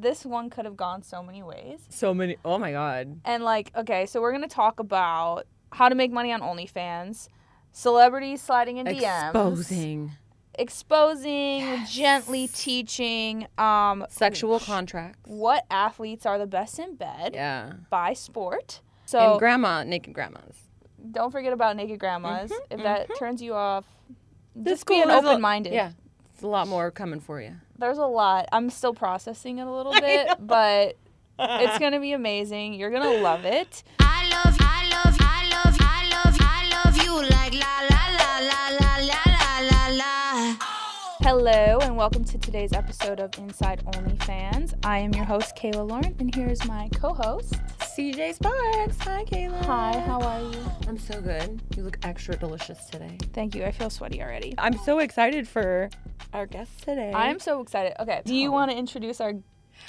this one could have gone so many ways. So many. Oh my god. And like, okay, so we're gonna talk about how to make money on OnlyFans, celebrities sliding in DMs, Exposing exposing, gently teaching, um, sexual contracts. what athletes are the best in bed Yeah. by sport. So and grandma, naked grandmas. don't forget about naked grandmas. Mhm, if that turns you off, This just be an is a- open minded. Yeah. It's a lot more coming for you. There's a lot. I'm still processing it a little bit, but it's gonna be amazing. You're gonna love it. I love, I love, I love, I love, I love you like la la la la la la la la la. Hello and welcome to today's episode of Inside OnlyFans. I am your host Kayla Lauren, and here's my co-host. CJ Sparks. Hi, Kayla. Hi, how are you? I'm so good. You look extra delicious today. Thank you. I feel sweaty already. I'm so excited for our guest today. I'm so excited. Okay, do you want to introduce our guest?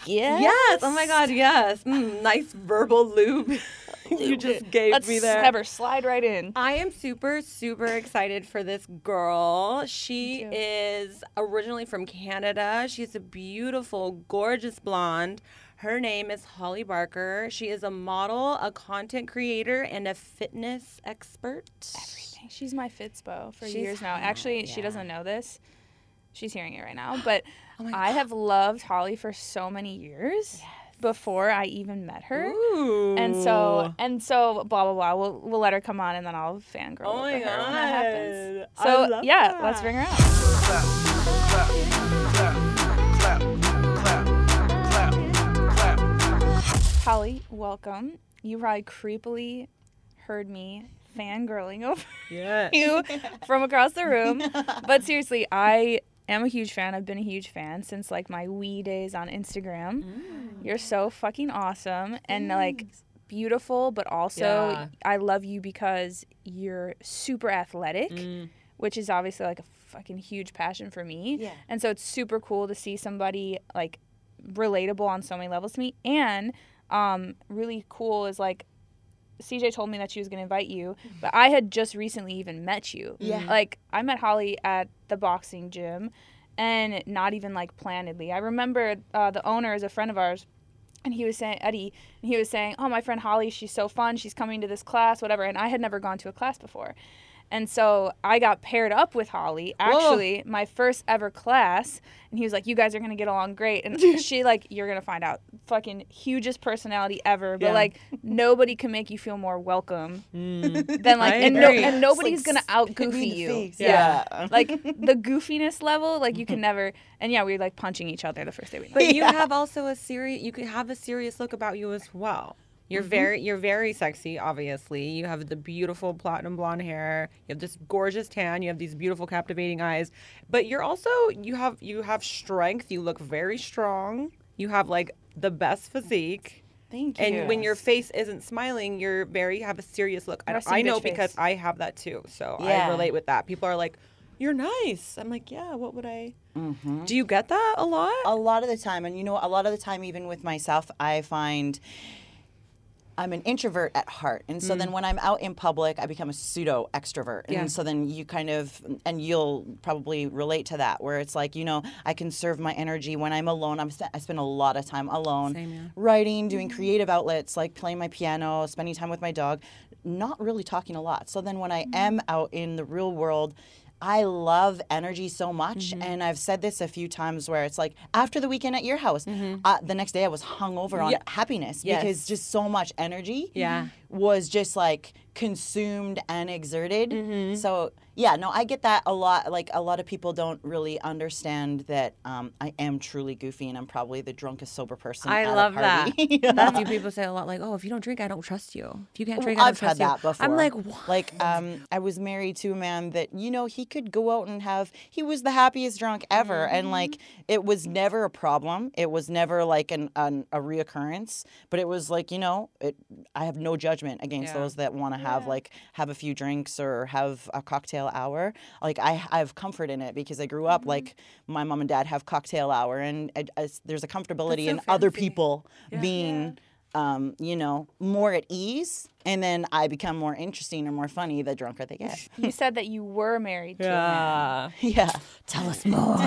Yes. Oh my God. Yes. Mm, nice verbal lube. you just gave Let's me there. have her slide right in. I am super, super excited for this girl. She is originally from Canada. She's a beautiful, gorgeous blonde. Her name is Holly Barker. She is a model, a content creator, and a fitness expert. Everything. She's my Fitspo for She's years now. hot, Actually, she doesn't know this. She's hearing it right now. But Oh I have loved Holly for so many years before I even met her. Ooh. And so and so blah blah blah. We'll we'll let her come on and then I'll fangirl Oh my over her when that happens. God. I So love yeah, that. let's bring her out. Holly, welcome. You probably creepily heard me fangirling over yeah. you from across the room. But seriously, I am a huge fan. I've been a huge fan since like my wee days on Instagram. You're so fucking awesome and like beautiful, but also Yeah. I love you because you're super athletic, Mm. which is obviously like a fucking huge passion for me. Yeah. And so it's super cool to see somebody like relatable on so many levels to me. And um, really cool is like CJ told me that she was going to invite you, but I had just recently even met you. Yeah. Like I met Holly at the boxing gym and not even like plannedly. I remember uh, the owner is a friend of ours and he was saying Eddie and he was saying, "Oh, my friend Holly, she's so fun. She's coming to this class, whatever." And I had never gone to a class before. And so I got paired up with Holly, actually, my first ever class. And he was like, You guys are going to get along great. And she, like, you're going to find out, fucking hugest personality ever. But, Yeah. like, nobody can make you feel more welcome Mm. than, like, and, no, and nobody's It's going to out hit me in goofy you. Yeah. Yeah. like, the goofiness level, like, you can never. And yeah, we were, like, punching each other the first day we met. But you have also a serious. You could have a serious look about you as well. You're very, you're very sexy. Obviously, you have the beautiful platinum blonde hair. You have this gorgeous tan. You have these beautiful, captivating eyes. But you're also, you have, you have strength. You look very strong. You have like the best physique. Thank you. And when your face isn't smiling, you're very have a serious look. I, Resting I know because face. I have that too. So I relate with that. People are like, "You're nice." I'm like, "Yeah, what would I?" Mhm. Do you get that a lot? a lot of the time, and you know, a lot of the time, even with myself, I find I'm an introvert at heart, and so then mm. when I'm out in public, I become a pseudo extrovert, and Yeah. so then you kind of, and you'll probably relate to that, where it's like, you know, I conserve my energy when I'm alone. I'm st- I spend a lot of time alone, Same, yeah. writing, doing mm. creative outlets like playing my piano, spending time with my dog, not really talking a lot. So then when I mm. am out in the real world. I love energy so much, Mm-hmm. and I've said this a few times where it's like after the weekend at your house, uh, the next day I was hungover on Mm-hmm. Yeah. happiness Yes. because just so much energy Yeah. Was just like consumed and exerted. Mm-hmm. So yeah, no, I get that a lot. Like a lot of people don't really understand that um, I am truly goofy, and I'm probably the drunkest sober person. I love that. party. That's what people say a lot. Like, oh, if you don't drink, I don't trust you. If you can't drink, I Well, don't I've trust had you. that before. I'm like, what? Like, um, I was married to a man that you know he could go out and have. He was the happiest drunk ever, Mm-hmm. and like it was never a problem. It was never like an, an a reoccurrence. But it was like you know, it. I have no judgment against Yeah. those that want to have like have a few drinks or have a cocktail hour. Like I, I have comfort in it because I grew Mm-hmm. up like my mom and dad have cocktail hour, and I, I- there's a comfortability so in other people Yeah. being um, you know, more at ease, and then I become more interesting or more funny the drunker they get. You said that you were married to a man. Yeah. yeah. Tell us more.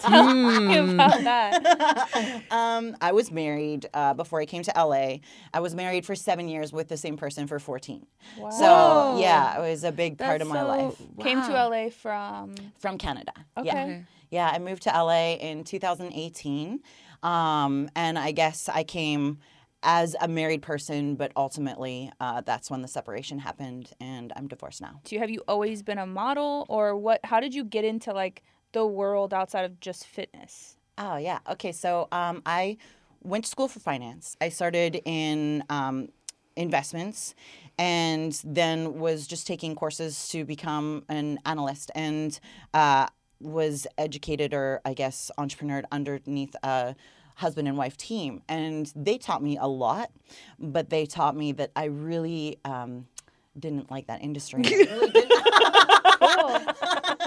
Tell me about that. Um, I was married uh, before I came to LA. I was married for seven years with the same person for 14. Wow. So, yeah, it was a big part That's of my so- life. Came to. LA from. From Canada. Okay. Yeah. Yeah, I moved to LA in 2018. Um, and I guess I came as a married person, but ultimately uh, that's when the separation happened, and I'm divorced now. Do you have you always been a model, or what? How did you get into like the world outside of just fitness? Oh yeah. Okay. So um, I went to school for finance. I started in um, investments, and then was just taking courses to become an analyst, and uh, was educated or I guess entrepreneur underneath a husband and wife team, and they taught me a lot, but they taught me that I really. Um, didn't like that industry. I really didn't. Cool.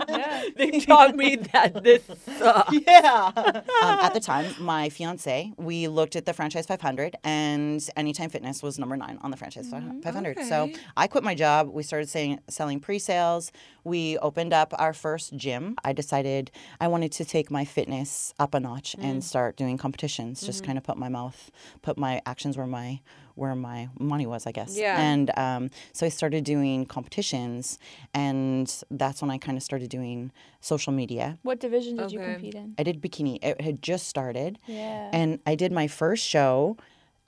yeah. They taught me that this sucks. Yeah. um, at the time, my fiance, we looked at the franchise 500, and Anytime Fitness was number nine on the franchise 500. Mm, so. I quit my job. We started saying, selling pre-sales. We opened up our first gym. I decided I wanted to take my fitness up a notch and mm. start doing competitions. Just mm-hmm. kind of put my mouth, put my actions where my where my money was, I guess. Yeah. And um, so I started doing competitions, and that's when I kind of started doing social media. What division did you compete in? I did bikini. It had just started. Yeah. And I did my first show.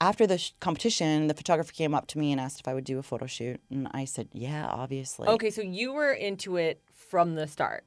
After the sh- competition, the photographer came up to me and asked if I would do a photo shoot. And I said, yeah, obviously. Okay, so you were into it from the start.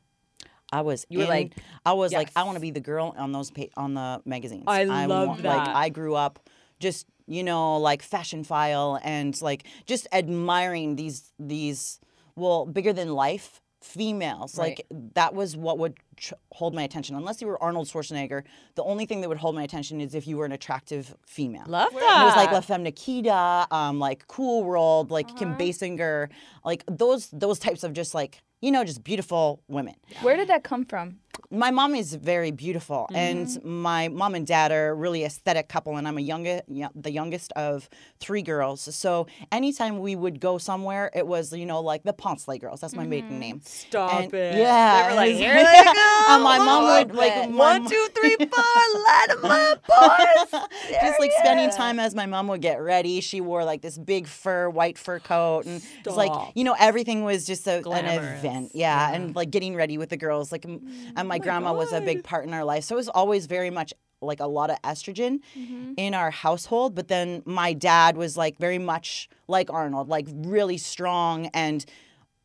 I was You were in- like, I was like, I want to be the girl on those pa- on the magazines. I wa- love Like that. I grew up just, you know, like fashion file and like just admiring these these well, bigger than life females. Like that was what would tr- hold my attention. Unless you were Arnold Schwarzenegger, the only thing that would hold my attention is if you were an attractive female. Love And it was like that. La Femme Nikita, um, like Cool World, like Uh-huh. Kim Basinger, like those those types of just like you know just beautiful women. Where did that come from? My mom is very beautiful, and mm-hmm. my mom and dad are really aesthetic couple, and I'm a youngest, the youngest of three girls. So anytime we would go somewhere, it was you know like the Ponsley girls. That's my maiden mm-hmm. name. Stop And- it. Yeah, They were like, here they go. and my mom would like one, two, three, four, light 'em up, boys. just like spending time as my mom would get ready. She wore like this big fur, white fur coat, and it's like you know everything was just a, an event. Yeah, and like getting ready with the girls. Like, m- mm-hmm. And oh my grandma was a big part in our life, so it was always very much like a lot of estrogen mm-hmm. in our household. But then my dad was like very much like Arnold, like really strong and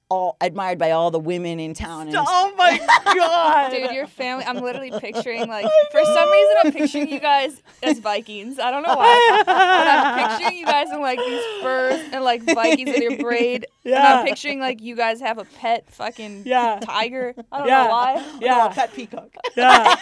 all admired by all the women in town. And Oh my god. Dude, your family. I'm literally picturing like for some reason I'm picturing you guys as Vikings. I don't know why, but I'm picturing you guys in like these furs and like Vikings with your braid. And Yeah. I'm picturing like you guys have a pet fucking Yeah. tiger. I don't Yeah. know why. Yeah. pet peacock. Yeah.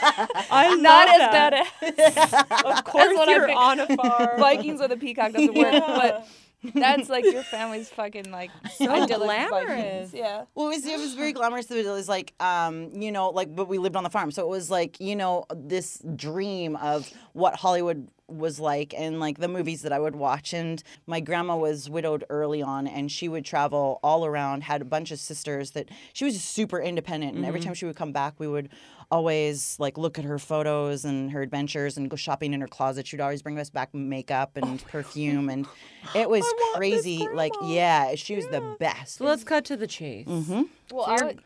I love Not as that. bad as Of course, what I you're pic- on a farm. Vikings with a peacock doesn't work, but that's like your family's fucking like idyllic glamorous. Vikings. Yeah. Well, it was, it was very glamorous. It was like, um, you know, like, but we lived on the farm. So it was like, you know, this dream of what Hollywood was like and like the movies that I would watch. And my grandma was widowed early on and she would travel all around, had a bunch of sisters that she was super independent. And every time she would come back, we would always like look at her photos and her adventures and go shopping in her closet. She would always bring us back makeup and perfume. And it was crazy. Like, yeah, she was the best. So let's cut to the chase. Mm-hmm. Well, So I would,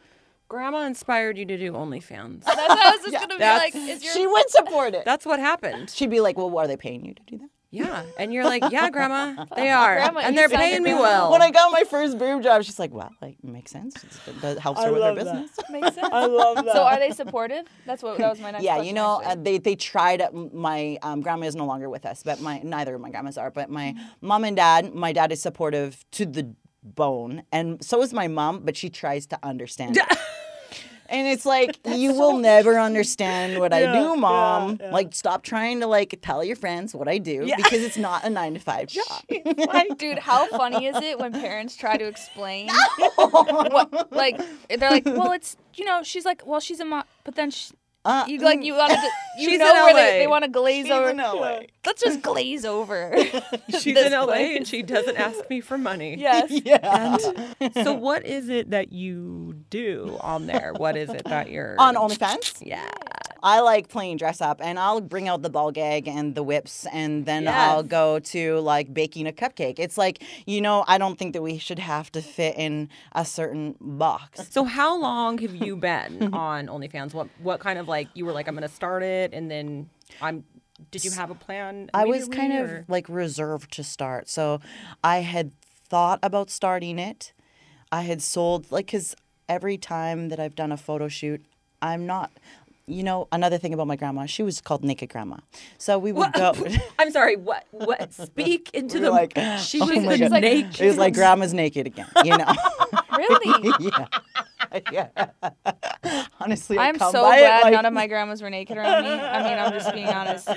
grandma inspired you to do OnlyFans. that's what I was just gonna be like. Is your She would support it. That's what happened. She'd be like, "Well, are they paying you to do that?" Yeah. And you're like, yeah, grandma, they are. Grandma, and they're paying me well. When I got my first boob job, she's like, "Well, like makes sense. It's- It helps her with her love that. business." makes sense? I love that. So are they supportive? That's what that was my next Yeah, question. you know, uh, they they tried. uh, My um, grandma is no longer with us, but my neither of my grandmas are. But my mom and dad, my dad is supportive to the bone, and so is my mom. But she tries to understand. it. And it's like you will never understand what I do, mom. yeah. Like, stop trying to like tell your friends what I do because it's not a nine to five job. Dude, how funny is it when parents try to explain what, like, they're like, well, it's, you know, she's like, well, she's a mom, but then she, Uh, You like you want to you She's know in where they, LA. they want to glaze She's over. in LA. Let's just glaze over. She's this in LA place. and she doesn't ask me for money. yes. yeah. So what is it that you do on there? What is it that you're On OnlyFans, Yeah. I like playing dress up, and I'll bring out the ball gag and the whips, and then I'll go to like baking a cupcake. It's like you know, I don't think that we should have to fit in a certain box. So how long have you been on OnlyFans? What what kind of like you were like I'm gonna start it and then I'm did you have a plan? I was kind immediately, of like reserved to start. So I had thought about starting it. I had sold, like, because every time that I've done a photo shoot, I'm not, you know, another thing about my grandma, she was called Naked Grandma. So we would go. I'm sorry, what what speak into we the like, she oh was naked It was like grandma's naked again, you know? Really? yeah. yeah. Honestly, I I'm so glad like- none of my grandmas were naked around me. I mean, I'm just being honest.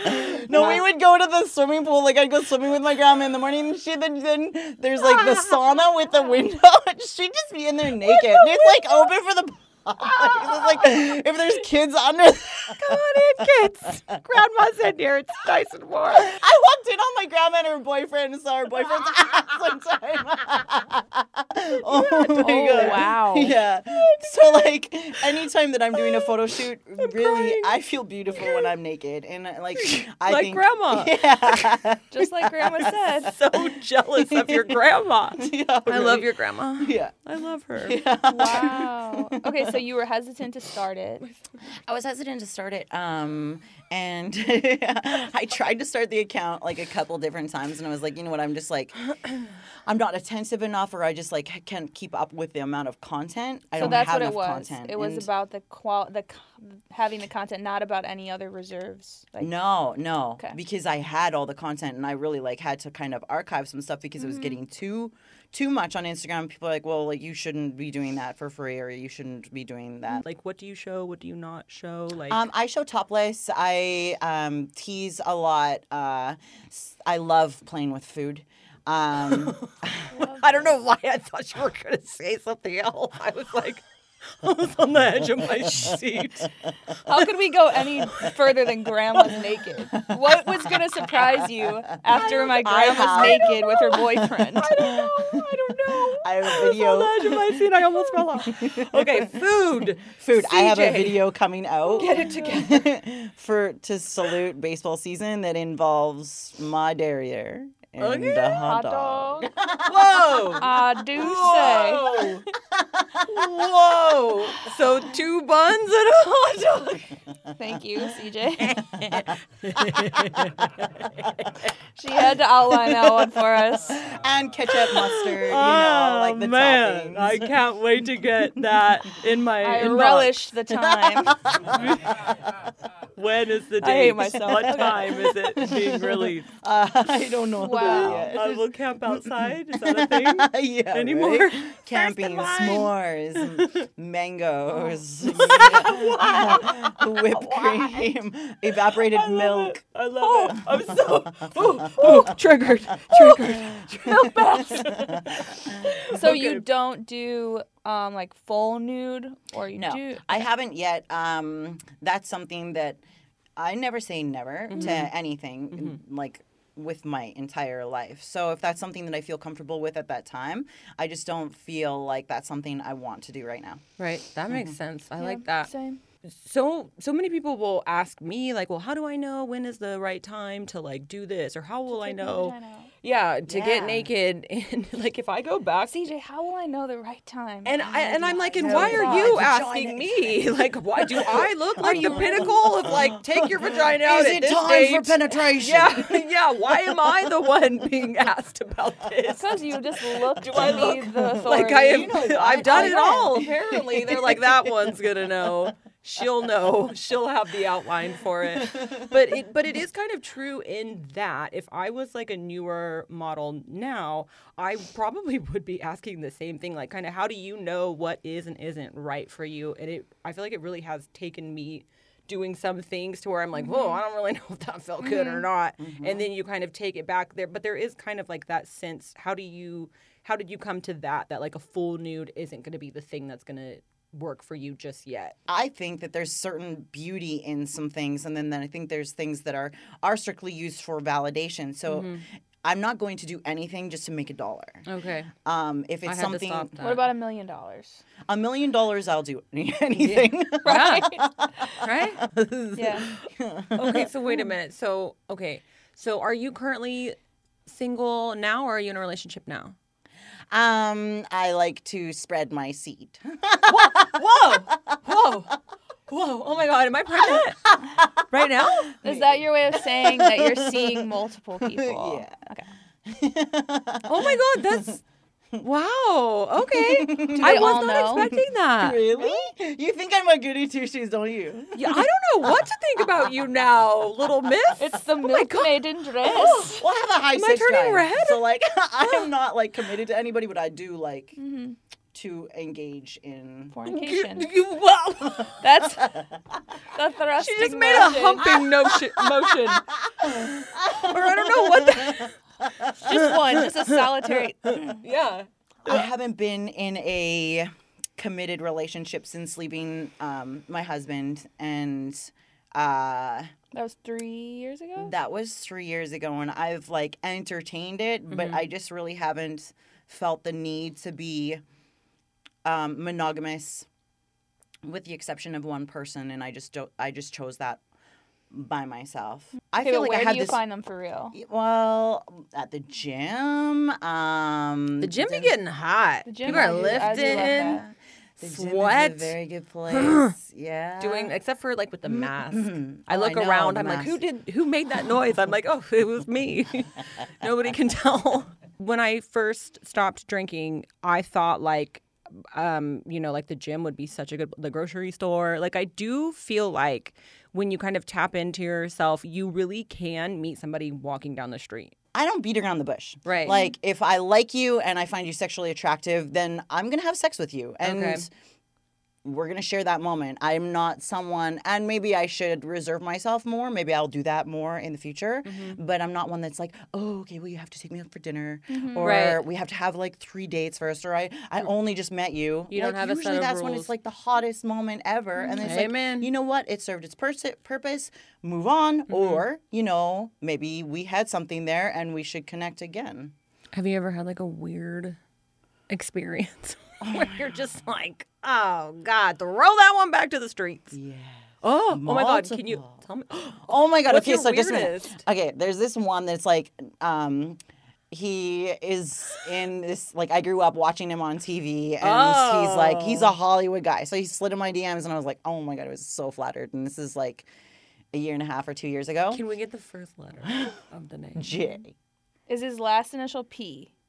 No, we would go to the swimming pool. Like I'd go swimming with my grandma in the morning, and she then then there's like the sauna with the window. and She'd just be in there naked. And it's like open for the. like if there's kids under. Come on in, kids. Grandma's in here. It's nice and warm. I walked in on my grandma and her boyfriend and saw her boyfriend's ass one time. oh my Oh, god! wow. Yeah. So like, anytime that I'm doing a photo shoot, really, crying. I feel beautiful when I'm naked, and uh, like, I Like think, grandma. Yeah. Just like grandma said. So jealous of your grandma. yeah I love your grandma. Yeah. I love her. Wow. Okay, so you were hesitant to start it. I was hesitant to start it, um, and I tried to start the account like a couple different times, and I was like, you know what, I'm just like, I'm not attentive enough, or I just like can't keep up with the amount of content. I so don't that's have what it was. content. It was and- about the qual the having the content, not about any other reserves. Like, No, no, Okay. because I had all the content, and I really like had to kind of archive some stuff because it Mm-hmm. was getting too. Too much on Instagram. People are like, well, like you shouldn't be doing that for free, or you shouldn't be doing that. Like what do you show? What do you not show? Like Um, I show topless. I um, tease a lot. Uh, s- I love playing with food. Um, I don't know why I thought you were gonna say something else. I was like I was on the edge of my seat. How could we go any further than grandma's naked? What was gonna surprise you after my I grandma's naked with her boyfriend? I don't know. I don't know. I have a I was on the edge of my seat. I almost fell off. Okay, food. Food. I have a video coming out. Get it together. for to salute baseball season that involves my derriere and Okay. a Hot hot dog. dog. Whoa. I do say. Whoa. Whoa. So two buns and a hot dog. Thank you, CJ. she had to outline that one for us. and ketchup, mustard. You know, ah, like the Oh, man, toppings. I can't wait to get that in my I inbox. relish the time. When is the date? I hate myself. What Okay. time is it being released? Uh, I don't know Wow. that I will camp outside. Is that a thing? yeah, Anymore? right? Camping, in line. s'mores, m- mangoes, whipped cream, evaporated I love milk. it. I love it. I'm so ooh, Ooh, triggered. Triggered. Milk baths. so Okay. you don't do um like full nude or you No, do I haven't yet. Um, that's something that I never say never Mm-hmm. to anything, like with my entire life. So if that's something that I feel comfortable with at that time, I just don't feel like that's something I want to do right now. Right, that makes sense. I Yeah, like that. Same. So so many people will ask me like, well, how do I know when is the right time to like do this, or how will I know? Yeah, to Yeah. get naked and like if I go back. CJ, how will I know the right time? and I and I'm like, and know why are you asking me? Like, why do I look like the pinnacle of like take your vagina out Is it time stage? for penetration? Yeah, yeah. Why am I the one being asked about this? because you just look to I look the authority. Like i am you know, i've done I it know. all. Apparently, they're like that one's gonna know. She'll know. She'll have the outline for it. But it, but it is kind of true in that if I was like a newer model now, I probably would be asking the same thing. Like, kind of, how do you know what is and isn't right for you? And it, I feel like it really has taken me doing some things to where I'm like, whoa, mm-hmm. I don't really know if that felt good or mm-hmm. not. Mm-hmm. And then you kind of take it back there. But there is kind of like that sense. How do you, how did you come to that? That like a full nude isn't going to be the thing that's going to work for you just yet. I think that there's certain beauty in some things, and then, then I think there's things that are are strictly used for validation. So Mm-hmm. I'm not going to do anything just to make a dollar. Okay. Um, if I it's had to something stop that. What about a million dollars? a million dollars, I'll do any- anything. right? right? Yeah. Okay, so wait a minute. So, okay. So, are you currently single now or are you in a relationship now? Um, I like to spread my seed. Whoa! Whoa! Whoa! Oh my god, am I pregnant? right now? Is that your way of saying that you're seeing multiple people? Yeah. Okay. Oh my god, that's wow. Okay. I was not know? expecting that. really? You think I'm a goody two shoes, don't you? Yeah, I don't know what to think about you now, little miss. It's the Oh my milk God. maiden dress. Well, I have a high Am I turning guy, red? So like, I'm not like committed to anybody, but I do like Mhm. to engage in. Fornication. You, wow. That's the thrusting She just made a humping notion, motion. or I don't know what the. Just one, just a solitary. Yeah. I haven't been in a committed relationship since leaving um, my husband, and uh, That was three years ago. that was three years ago, and I've like entertained it, but I just really haven't felt the need to be um, monogamous, with the exception of one person, and I just don't. I just chose that by myself. I Okay, feel like where I have do you this. find them for real? well, at the gym. Um, The gym be getting hot. The gym, People are I I do love lifting, that. The gym is sweat, a very good place. yeah. doing except for like with the mask. Mhm. I Oh, look around. I'm like, who did? Who made that noise? I'm like, oh, it was me. Nobody can tell. When I first stopped drinking, I thought like, um, you know, like the gym would be such a good, the grocery store. Like I do feel like when you kind of tap into yourself, you really can meet somebody walking down the street. I don't beat around the bush. Right. Like if I like you and I find you sexually attractive, then I'm gonna have sex with you, and Okay. We're gonna share that moment. I'm not someone, and maybe I should reserve myself more. Maybe I'll do that more in the future. Mm-hmm. But I'm not one that's like, oh, okay, well, you have to take me out for dinner, or Mm-hmm. Right. we have to have like three dates first, or I, I only just met you. You don't Like, have a set usually of that's when it's like the hottest moment ever, and it's like, Amen. you know what? It served its pers- purpose. Move on, Mm-hmm. or you know, maybe we had something there, and we should connect again. Have you ever had like a weird experience where you're just like, oh God, throw that one back to the streets? Yeah. Oh, oh my God, can you tell me? Oh my god. What's okay, your so just a minute. Okay, there's this one that's like, um, he is in this like I grew up watching him on TV, and he's like he's Oh. a Hollywood guy. So he slid in my DMs, and I was like, oh my god, I was so flattered. And this is like a year and a half or two years ago. Can we get the first letter of the name? J. Is his last initial P?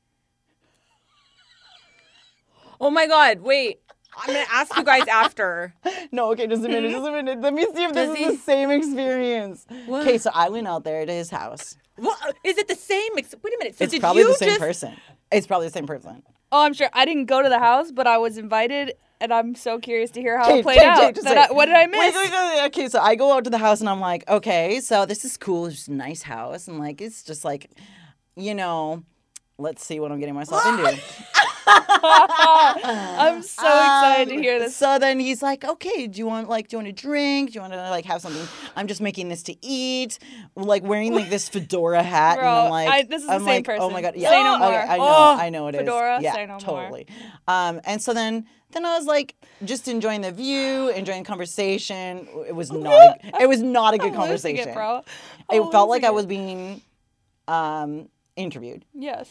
Oh my God, wait. I'm gonna ask you guys after. No, okay, just a minute, just a minute. Let me see if this Does is he- the same experience. What? Okay, so I went out there to his house. What? Is it the same? Ex- Wait a minute. So It's did probably you the same just... person. It's probably the same person. Oh, I'm sure. I didn't go to the house, but I was invited, and I'm so curious to hear how Okay, it played okay, out. okay, just That wait. I- what did I Wait, miss? wait, wait, wait. Okay, so I go out to the house and I'm like, okay, so this is cool. It's just a nice house. And like, it's just like, you know, let's see what I'm getting myself into. I'm so excited to Um, hear this. So then he's like, okay, do you want like, do you want to drink? Do you want to like have something? I'm just making this to eat. Like wearing like this fedora hat, and I'm like, I- this is the I'm same like, Oh my god, Say yeah, no okay, more. I know, Oh, I know it is. fedora, yeah, say no more. totally. Um, and so then. Then I was like, just enjoying the view, enjoying the conversation. It was not. A, it was not a good I'm conversation. it, bro. It felt like losing I was being um, interviewed. Yes.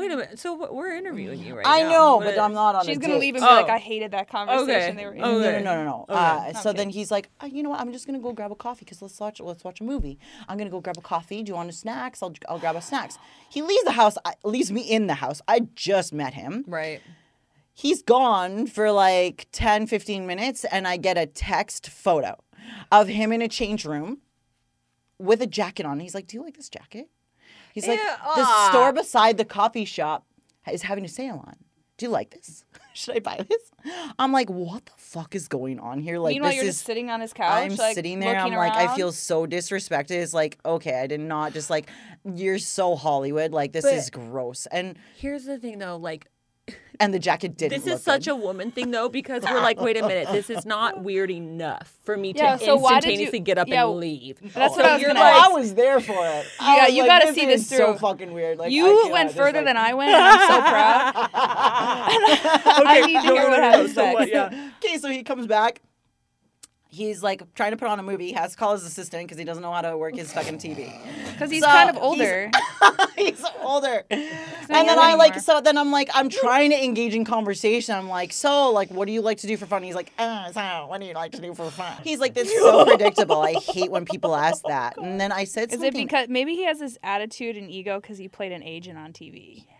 Wait a minute. So what- we're interviewing you right I now. I know, What but I'm not on. She's a gonna date. leave and be like, Oh. I hated that conversation they were in. Okay. No, no, no, no, no. Okay. Uh, so Okay. then he's like, uh, you know what? I'm just gonna go grab a coffee because let's watch let's watch a movie. I'm gonna go grab a coffee. Do you want a snacks? I'll I'll grab a snacks. He leaves the house. I, leaves me in the house. I just met him. Right. He's gone for like 10, 15 minutes, and I get a text photo of him in a change room with a jacket on. He's like, "Do you like this jacket?" He's like, Yeah, "The ah. store beside the coffee shop is having a sale on. Do you like this? Should I buy this?" I'm like, "What the fuck is going on here?" Like, Meanwhile, this you're is just sitting on his couch. I'm like, sitting there. I'm looking like, I feel so disrespected. It's like, okay, I did not just like, you're so Hollywood. Like, this But- is gross. And Here's the thing though, like and the jacket didn't. This look is such good. a woman thing though, because we're like, wait a minute, this is not weird enough for me to Yeah, so why did you- instantaneously get up yeah, and leave. That's So what I was gonna like- ask. I was there for it. I Yeah, you like, gotta this see this is So fucking weird. Like You I went further like- than I went, and I'm so proud. I need to hear what no, no, happens so next. what- yeah. Okay, so he comes back. He's like trying to put on a movie. He has to call his assistant because he doesn't know how to work his fucking TV. Because he's So, kind of older. he's older. not And then I like so. Then I'm like I'm trying to engage in conversation. I'm like, so like what do you like to do for fun? He's like, uh, so what do you like to do for fun? He's like, this is so predictable. I hate when people ask that. And then I said Is something. it because maybe he has this attitude and ego because he played an agent on TV? Yeah,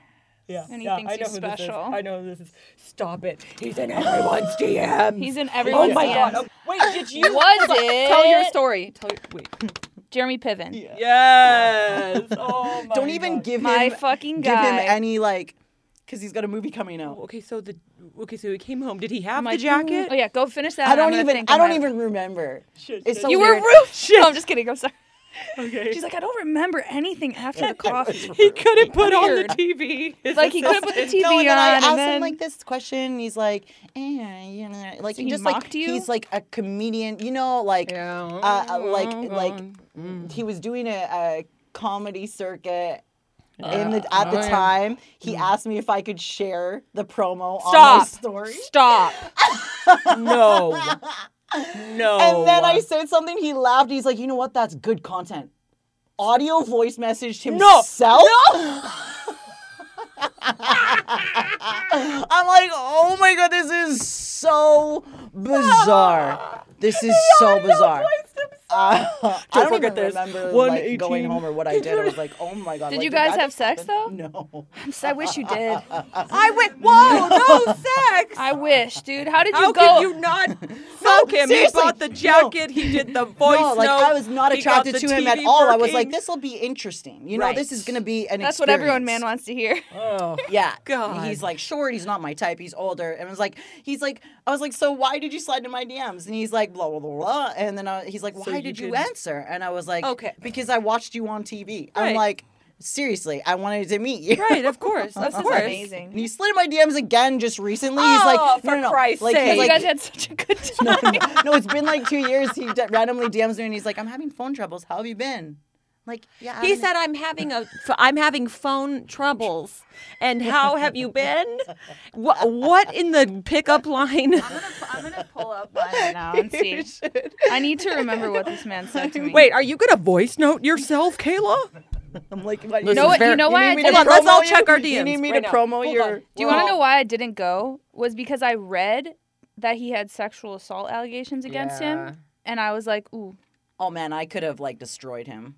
And he thinks I know he's who this is. special. I know who this is. Stop it. He's in everyone's DMs. He's in everyone's DM. Oh everyone's my DMs. god. Oh, Wait, did you Was it? tell your story? Tell your wait. Jeremy Piven. Yes. Oh my god. Don't even God. give him My fucking guy. give him any like because he's got a movie coming out. Okay, so the okay, so he came home. Did he have I'm the jacket? Oh yeah, go finish that. I don't even I don't my- even remember. Shit, It's shit, so You were weird. rude. No, I'm just kidding. I'm sorry. Okay. She's like, I don't remember anything after the coffee. he couldn't put on the TV. His Like he couldn't put the TV No, and then on, I and asked then him like this question. And he's like, eh, you know, like So he he just like you? he's like a comedian, you know, like Yeah. uh, like like Mm. he was doing a, a comedy circuit. In the, at the oh, yeah. time, he asked me if I could share the promo on my Stop. story. Stop. no. No. And then I said something. He laughed. He's like, you know what? That's good content. Audio voice messaged himself. I'm like, oh my god, this is so bizarre. This is so bizarre. Uh, I don't even this. remember like going home or what I did. I was like, oh my god. Did like, you guys that have just sex, though? No. I wish you did. I went. Whoa! No sex. I wish, dude. How did you go? How go? could you not fuck him? He bought the no. jacket. He did the voice no, like note, I was not attracted the to him TV at all. I was like, this will be interesting. You know, this is gonna be an experience. That's what everyone man wants to hear. Oh. Yeah. God. He's like short. He's not my type. He's older. And I was like, he's like, I was like, so why did you slide into my DMs? And he's like, blah blah blah. blah. And then I, he's like, why So you did you answer? And I was like, Okay. because I watched you on TV. I'm like, seriously, I wanted to meet you. Right, of course, of This is course. And amazing. he slid in my DMs again just recently. He's Oh, like, for no, no, no. Christ's like, sake. he's you like, guys had such a good no, time. no, no, it's been like two years. He d- randomly DMs me and he's like, I'm having phone troubles. How have you been? Like, yeah. He haven't- said, "I'm having a, I'm having phone troubles." And how have you been? What, what in the pickup line? I'm gonna I'm gonna pull up mine right now and see. I need to remember what this man said to me. Wait, are you gonna voice note yourself, Kayla? I'm like, what, You know what? You know why I didn't. Hold on, let's all promo check you? our You need me right to now. promo Hold your. on. Do you want to know why I didn't go? Was because I read that he had sexual assault allegations against Yeah. him, and I was like, ooh, Oh man, I could have like destroyed him.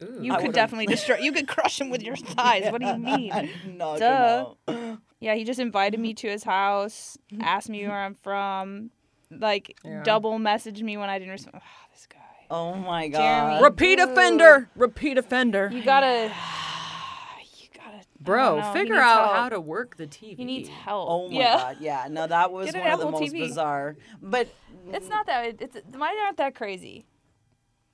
You I could would've- definitely destroy. You could crush him with your thighs. What do you mean? no, Duh. no. Yeah, he just invited me to his house, asked me where I'm from, like Yeah. double messaged me when I didn't respond. Ah, this guy. Oh my Jeremy. god. Repeat offender. Repeat offender. You gotta. You gotta. Bro, don't know, he figure out help. how to work the TV. He needs help. Oh my yeah. god. Yeah. No, that was Get an one of the most TV. bizarre. But It's not that. It's mine aren't that crazy.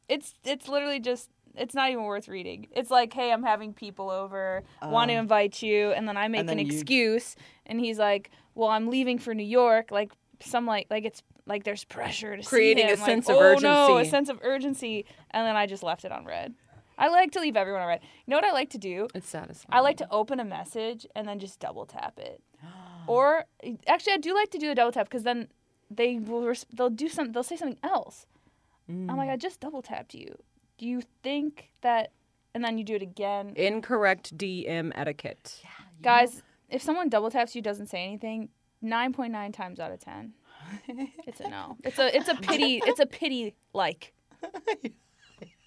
It's it's literally just. It's not even worth reading. It's like, hey, I'm having people over, want to Um, invite you, and then I make then an you- excuse, and he's like, well, I'm leaving for New York, like some like like it's like there's pressure to see Creating a like, sense of oh, no, a urgency. sense of urgency, and then I just left it on read. I like to leave everyone on read. You know what I like to do? It's satisfying. I like to open a message and then just double tap it. or actually, I do like to do a double tap because then they will res- they'll do some they'll say something else. I'm Mm. like, I just double tapped you. Do you think that? And then you do it again, Incorrect DM etiquette. guys. If someone double taps you doesn't say anything, nine point nine times out of ten, it's a no. It's a it's a pity it's a pity like.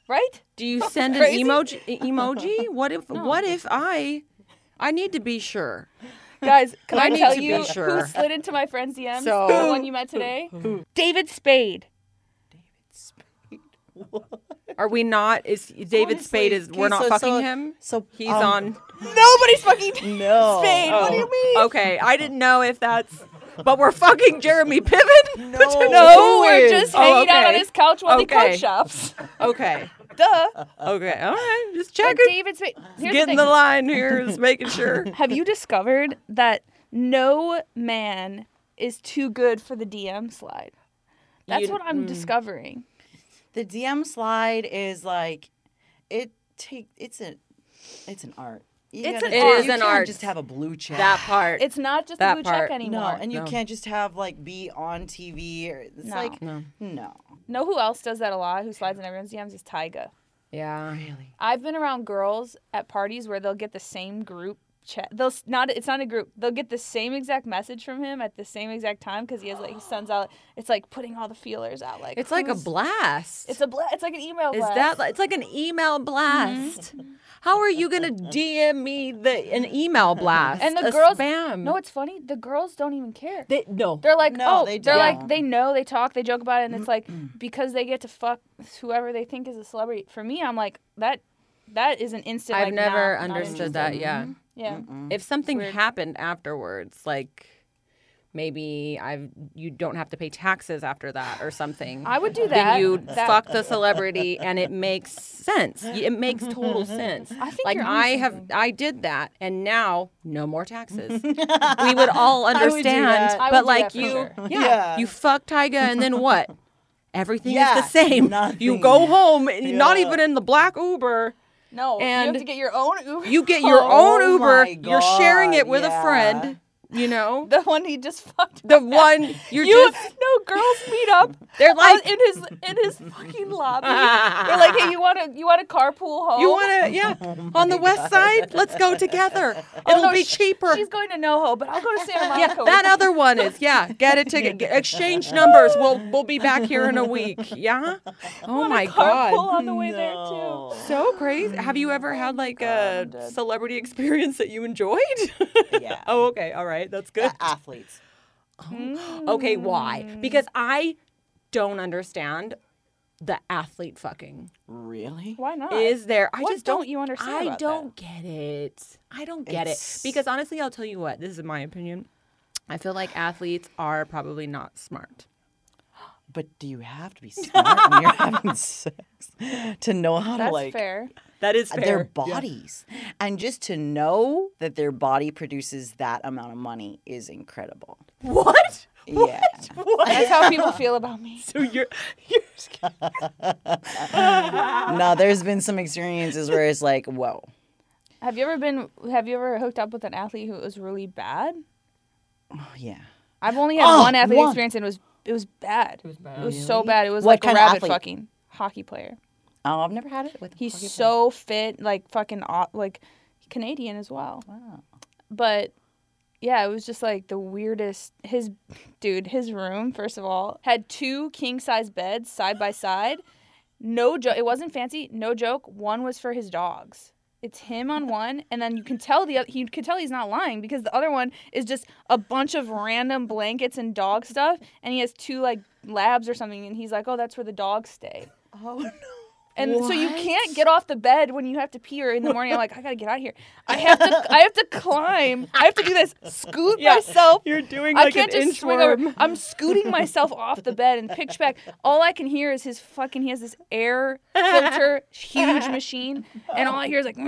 Right? Do you send an Crazy? emoji? Emoji? What if? What if I? I need to be sure. Guys, can I I, need tell to be you sure. who slid into my friend's DMs? So- the one you met today? David Spade. David Spade. Are we not? Is David Honestly, Spade? Is we're not so- fucking so- him? So He's um, on. Nobody's fucking No. Spade. What do you mean? Okay, I didn't know if that's. But we're fucking Jeremy Piven. No. No, we're is? just Oh, hanging out on his couch while he Okay. coach shops. Okay. Duh. Okay. All right. Just But checking. David Spade. Here's Getting the the thing. line here is making sure. Have you discovered that no man is too good for the DM slide. That's You- what I'm mm. discovering. The DM slide is like, it take it's a, it's an art. You It's gotta- an It art. is you an can't art. just have a blue check. That part. It's not just That a blue check anymore. no, and you No. can't just have like be on TV or it's No. like no. no. know who else does that a lot? Who slides in everyone's DMs is Tyga. Yeah. Really? I've been around girls at parties where they'll get the same group chat. They'll not. It's not a group. They'll get the same exact message from him at the same exact time because he has like he sends out. It's like putting all the feelers out. Like It's like a blast. It's a bla- It's like an email. Is blast. that like, it's like an email blast? Mm-hmm. How are you gonna DM me the an email blast? And the A girls. spam. No, it's funny. The girls don't even care. they no. They're like, No, oh, they they are like, don't. they know, they talk, they joke about it, and it's like because they get to fuck whoever they think is a celebrity. For me, I'm like that. That is an instant. I've like, never not- not understood that. interested. Yeah. Yeah. If something Weird. happened afterwards, like maybe I've you don't have to pay taxes after that or something. I would do that. Then you That- fuck the celebrity, and it makes sense. It makes total sense. I think like you're I have, something. I did that, and now no more taxes. we would all would do understand, that. I would but do like that for you, sure. yeah, Yeah. you fuck Tyga, and then what? Everything Yeah, is the same. You go home, not even in the black Uber. No, you have to get your own Uber. You get your Oh own Uber. You're sharing it with a friend. You know, the one he just fucked. the one you're you just. no girls meet up. They're uh, like, in his in his fucking lobby. They're like, hey, you want to you want to carpool home? you want to, yeah, oh on the west side. Let's go together. Oh, It'll Oh, no, be sh- cheaper. She's going to NoHo, but I'll go to Santa Monica. Yeah, Monica. that other one is yeah. Get a ticket. Get, exchange numbers. We'll we'll be back here in a week. Yeah. Oh my carpool god. on the way there too. So crazy. Have you ever oh had like a I'm dead. celebrity experience that you enjoyed? Yeah. oh, okay. All right. That's good. A- athletes. Oh. Okay, why? Mm. Because I don't understand the athlete fucking. Really? Why not? Is there? I What just don't you understand I about don't get it. I don't get It's- it because honestly, I'll tell you what. This is my opinion. I feel like athletes are probably not smart. But do you have to be smart when you're having sex to know how That's to like fair. That is their bodies? And just to know that their body produces that amount of money is incredible. What? Yeah. That's how people feel about me. So you're you're scared. no, there's been some experiences where it's like, whoa. Have you ever been? Have you ever hooked up with an athlete who was really bad? Oh, yeah. I've only had Oh, one athlete one. experience, and it was it was bad. It was bad. It was so bad. It was What like kind a of rabbit fucking hockey player. Oh, I've never had it with. He's so fit, like fucking like Canadian as well. Wow. But yeah, it was just like the weirdest. His dude, his room first of all had two king size beds side by side. No joke. It wasn't fancy. No joke. One was for his dogs. It's him on one, and then you can tell the oth- you can tell he's not lying because the other one is just a bunch of random blankets and dog stuff, and he has two like labs or something, and he's like, "Oh, that's where the dogs stay." Oh no. And so you can't get off the bed when you have to pee or in the morning. I'm like, I gotta get out of here. I have to. I have to climb. I have to do this. Scoot myself. you're doing Like I can't an just swing over. I'm scooting myself off the bed and pitch back. All I can hear is his fucking. He has this air filter, huge machine, and all I hear is like, "Mm,"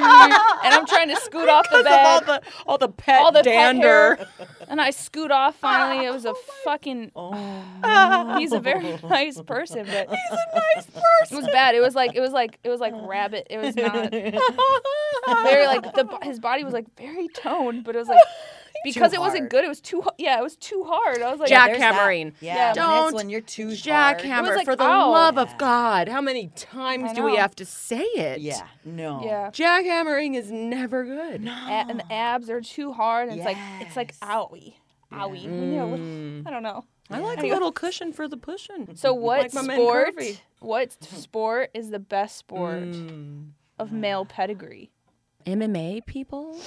and I'm trying to scoot off the of all bed. the all the pet All the pet dander. hair. And I scoot off finally. It was a fucking. Oh. He's a very nice person, but He's a nice person. it was bad. It was like it was like it was like rabbit. It was not very like the his body was like very toned, but it was like because it wasn't hard. good. It was too h- yeah. It was too hard. I was like Jack there's hammering. Yeah. Yeah. when Don't it's when you're too hard. Jackhammer, like, for the ow. love of God. How many times do we have to say it? Yeah. No. yeah. Jackhammering is never good. A- and the abs are too hard, and it's like it's like Yes. owie, owie. You know, Mm. I don't know. I like a little cushion for the pushing. So what Like sport? What sport is the best sport Mm. of male pedigree? MMA people?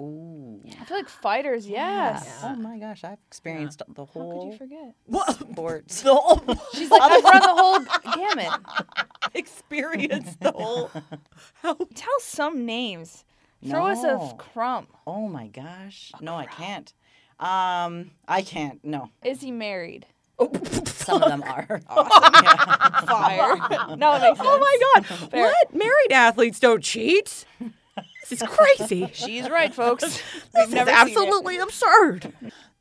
Ooh. I feel like fighters. Yes. Oh my gosh, I've experienced the whole. How could you forget? What? sports. She's like, I've run the whole gamut. experience the whole. How Tell some names. Throw us a f- No. crumb. Oh my gosh. No, I can't. Um, I can't. No. Is he married? Some of them are. awesome Fire. no, it makes sense. Oh my God! Fair. What? Married athletes don't cheat. This is crazy. She's right, folks. this We've is never absolutely absurd.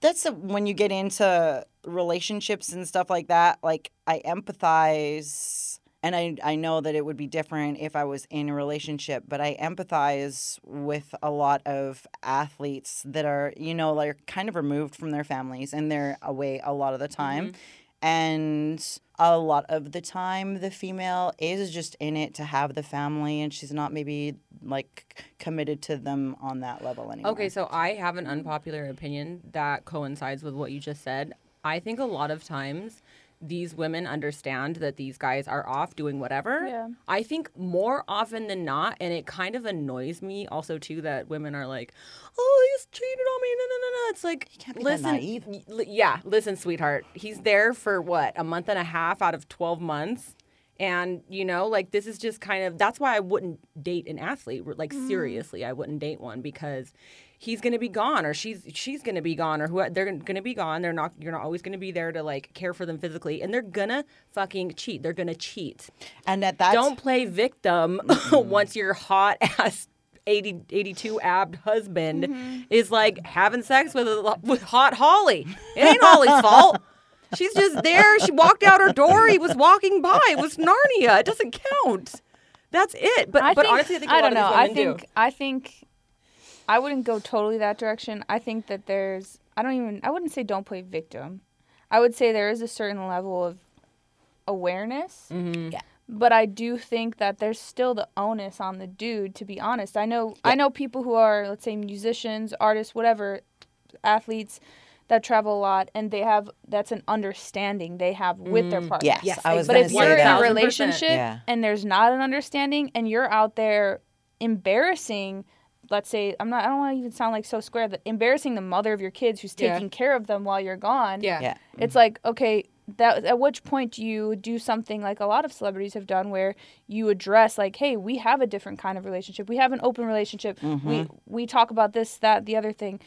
That's the, when you get into relationships and stuff like that. Like I empathize, and I I know that it would be different if I was in a relationship, but I empathize with a lot of athletes that are you know like kind of removed from their families and they're away a lot of the time. Mm-hmm. And a lot of the time, the female is just in it to have the family, and she's not maybe like committed to them on that level anymore. Okay, so I have an unpopular opinion that coincides with what you just said. I think a lot of times these women understand that these guys are off doing whatever. Yeah. I think more often than not, and it kind of annoys me also too that women are like, "Oh, he's cheated on me." No, no, no, no. It's like, you can't be that listen, naive. y- yeah, listen, sweetheart. He's there for what a month and a half out of twelve months. And you know, like this is just kind of that's why I wouldn't date an athlete. Like mm-hmm. seriously, I wouldn't date one because he's gonna be gone or she's she's gonna be gone or who they're gonna be gone. They're not you're not always gonna be there to like care for them physically, and they're gonna fucking cheat. They're gonna cheat. and at that Don't play victim mm-hmm. once your hot ass 80, 82 abbed husband mm-hmm. is like having sex with a, with hot Holly. It ain't Holly's fault. She's just there. She walked out her door. He was walking by. It was Narnia. It doesn't count. That's it. But I but think, honestly, I think a I lot don't of know. these I think do. I think I wouldn't go totally that direction. I think that there's I don't even I wouldn't say don't play victim. I would say there is a certain level of awareness. Mm-hmm. Yeah. But I do think that there's still the onus on the dude to be honest. I know I know people who are let's say musicians, artists, whatever, athletes that travel a lot and they have that's an understanding they have with their partner. yes, Yes, I was But gonna if say you're in a relationship Yeah. and there's not an understanding and you're out there embarrassing let's say I'm not I don't want to even sound like so square that embarrassing the mother of your kids who's Yeah. taking care of them while you're gone. Yeah. yeah. It's like, okay, that at which point do you do something like a lot of celebrities have done where you address like, hey, we have a different kind of relationship. We have an open relationship. We mm-hmm. we talk about this, that, the other thing.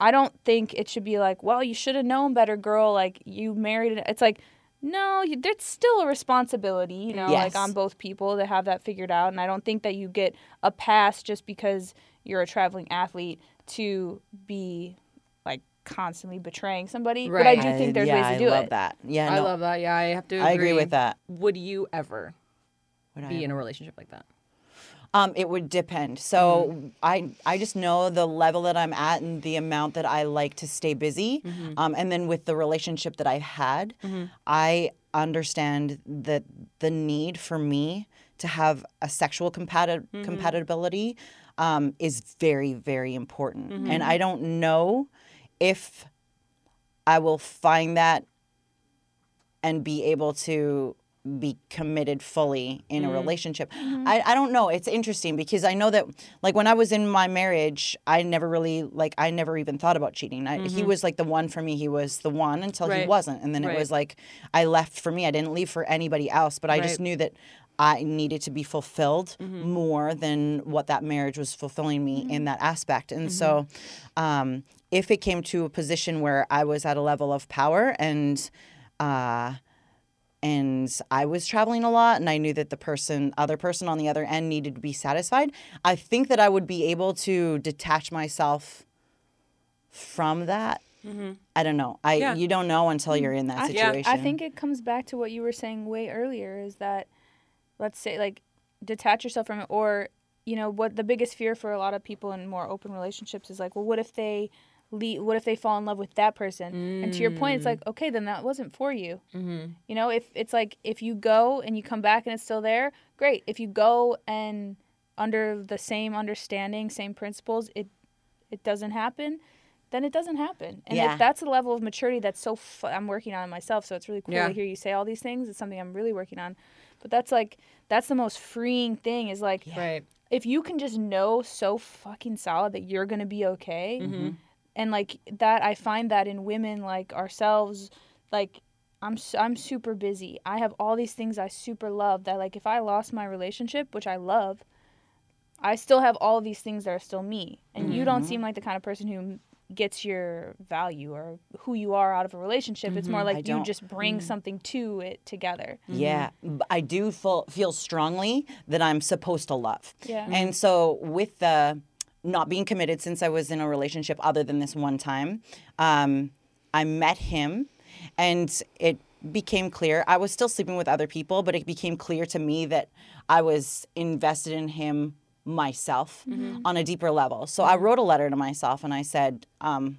I don't think it should be like, well, you should have known better, girl. Like you married. It. It's like, no, you, there's still a responsibility, you know, like on both people to have that figured out. And I don't think that you get a pass just because you're a traveling athlete to be like constantly betraying somebody. But I do think there's yeah, ways to do it. I love it. that. Yeah, I love that. Yeah, I have to. I agree with that. Would you ever Would I be in a relationship like that? Um, it would depend. So Mm-hmm. I I just know the level that I'm at and the amount that I like to stay busy. Mm-hmm. Um, and then with the relationship that I've had, I understand that the need for me to have a sexual compati- Mm-hmm. compatibility um, is very very important. Mm-hmm. And I don't know if I will find that and be able to be committed fully in a relationship. I, I don't know. It's interesting because I know that like when I was in my marriage, I never really like I never even thought about cheating. I, He was like the one for me. He was the one until he wasn't. And then Right. it was like I left for me. I didn't leave for anybody else, but I just knew that I needed to be fulfilled Mm-hmm. more than what that marriage was fulfilling me in that aspect. And so Mm-hmm. um, if it came to a position where I was at a level of power and uh, and I was traveling a lot and I knew that the person other person on the other end needed to be satisfied, I think that I would be able to detach myself from that. I don't know. I Mm-hmm. Yeah. you don't know until you're in that I, situation. I think it comes back to what you were saying way earlier is that let's say like detach yourself from it or you know what the biggest fear for a lot of people in more open relationships is like well what if they leave, what if they fall in love with that person and to your point it's like okay then that wasn't for you Mm-hmm. you know if it's like if you go and you come back and it's still there great if you go and under the same understanding same principles it it doesn't happen then it doesn't happen and Yeah. if that's a level of maturity that's so fu- i'm working on it myself so it's really cool Yeah. to hear you say all these things it's something i'm really working on but that's like that's the most freeing thing is like Right. if you can just know so fucking solid that you're gonna be okay Mm-hmm. And like that i find that in women like ourselves like i'm i'm super busy i have all these things i super love that like if i lost my relationship which i love i still have all these things that are still me and you don't mm-hmm. seem like the kind of person who gets your value or who you are out of a relationship. It's more Mm-hmm. I like you don't- just bring mm. something to it together. Yeah, i do feel, feel strongly that I'm supposed to love. Yeah. And mm-hmm. so with the not being committed since I was in a relationship other than this one time, um, I met him and it became clear I was still sleeping with other people, but it became clear to me that I was invested in him myself on a deeper level. So I wrote a letter to myself and I said, um,